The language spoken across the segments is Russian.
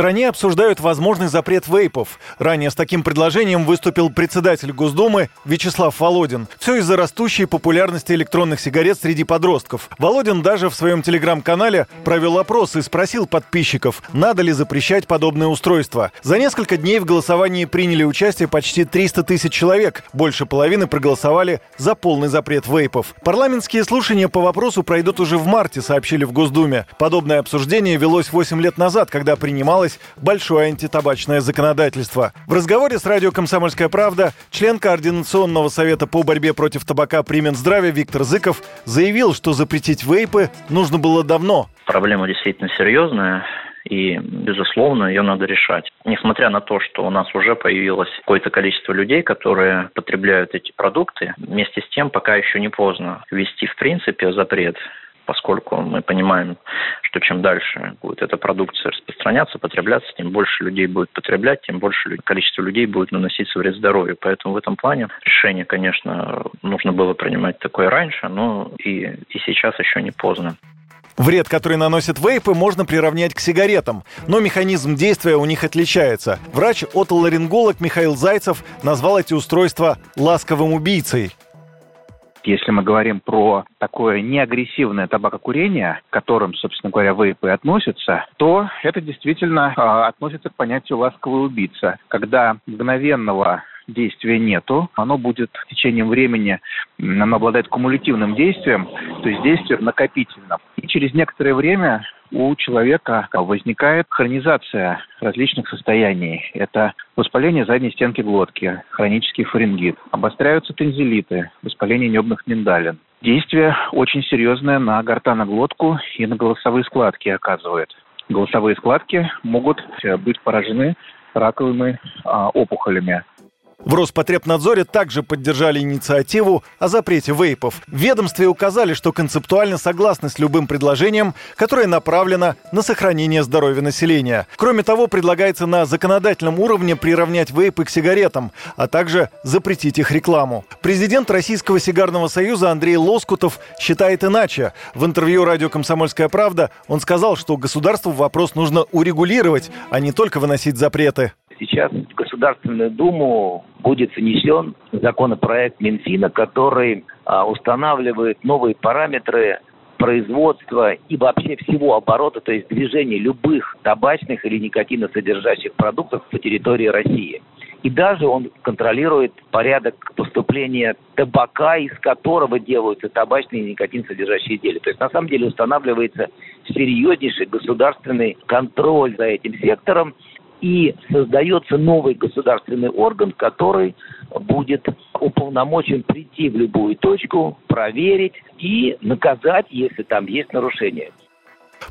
Стране обсуждают возможный запрет вейпов. Ранее с таким предложением выступил председатель Госдумы Вячеслав Володин. Все из-за растущей популярности электронных сигарет среди подростков. Володин даже в своем телеграм-канале провел опрос и спросил подписчиков, надо ли запрещать подобные устройства. За несколько дней в голосовании приняли участие почти 300 тысяч человек. Больше половины проголосовали за полный запрет вейпов. Парламентские слушания по вопросу пройдут уже в марте, сообщили в Госдуме. Подобное обсуждение велось 8 лет назад, когда принимали принималось большое антитабачное законодательство. В разговоре с радио «Комсомольская правда» член Координационного совета по борьбе против табака при Минздраве Виктор Зыков заявил, что запретить вейпы нужно было давно. Проблема действительно серьезная и, безусловно, ее надо решать. Несмотря на то, что у нас уже появилось какое-то количество людей, которые потребляют эти продукты, вместе с тем пока еще не поздно ввести, в принципе, запрет поскольку мы понимаем, что чем дальше будет эта продукция распространяться, потребляться, тем больше людей будет потреблять, тем больше количество людей будет наносить вред здоровью. Поэтому в этом плане решение, конечно, нужно было принимать такое раньше, но и, и сейчас еще не поздно. Вред, который наносят вейпы, можно приравнять к сигаретам, но механизм действия у них отличается. Врач-отоларинголог Михаил Зайцев назвал эти устройства «ласковым убийцей». Если мы говорим про такое неагрессивное табакокурение, к которым, собственно говоря, вейпы относятся, то это действительно э, относится к понятию «ласковый убийца», когда мгновенного действия нету, оно будет с течением времени, оно обладает кумулятивным действием, то есть действием накопительным. И через некоторое время у человека возникает хронизация различных состояний. Это воспаление задней стенки глотки, хронический фарингит, обостряются тензилиты, воспаление небных миндалин. Действие очень серьезное на гортаноглотку и на голосовые складки оказывает. Голосовые складки могут быть поражены раковыми а, опухолями. В Роспотребнадзоре также поддержали инициативу о запрете вейпов. В ведомстве указали, что концептуально согласны с любым предложением, которое направлено на сохранение здоровья населения. Кроме того, предлагается на законодательном уровне приравнять вейпы к сигаретам, а также запретить их рекламу. Президент Российского сигарного союза Андрей Лоскутов считает иначе. В интервью радио «Комсомольская правда» он сказал, что государству вопрос нужно урегулировать, а не только выносить запреты. Сейчас в Государственную Думу будет внесен законопроект Минфина, который а, устанавливает новые параметры производства и вообще всего оборота, то есть движения любых табачных или никотиносодержащих продуктов по территории России. И даже он контролирует порядок поступления табака, из которого делаются табачные и никотин-содержащие изделия. То есть на самом деле устанавливается серьезнейший государственный контроль за этим сектором и создается новый государственный орган, который будет уполномочен прийти в любую точку, проверить и наказать, если там есть нарушения.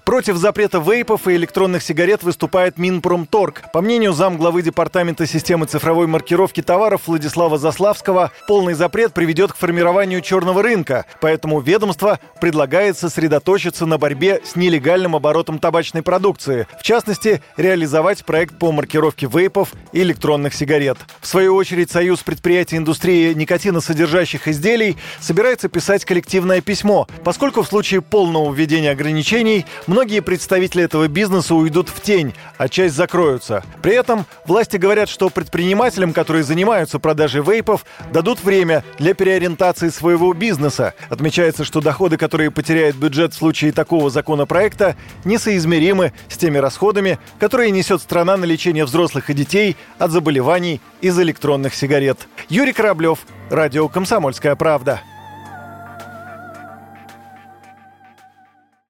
Против запрета вейпов и электронных сигарет выступает Минпромторг. По мнению замглавы Департамента системы цифровой маркировки товаров Владислава Заславского, полный запрет приведет к формированию черного рынка, поэтому ведомство предлагает сосредоточиться на борьбе с нелегальным оборотом табачной продукции, в частности, реализовать проект по маркировке вейпов и электронных сигарет. В свою очередь, Союз предприятий индустрии никотиносодержащих изделий собирается писать коллективное письмо, поскольку в случае полного введения ограничений Многие представители этого бизнеса уйдут в тень, а часть закроются. При этом власти говорят, что предпринимателям, которые занимаются продажей вейпов, дадут время для переориентации своего бизнеса. Отмечается, что доходы, которые потеряет бюджет в случае такого законопроекта, несоизмеримы с теми расходами, которые несет страна на лечение взрослых и детей от заболеваний из электронных сигарет. Юрий Кораблев, Радио «Комсомольская правда».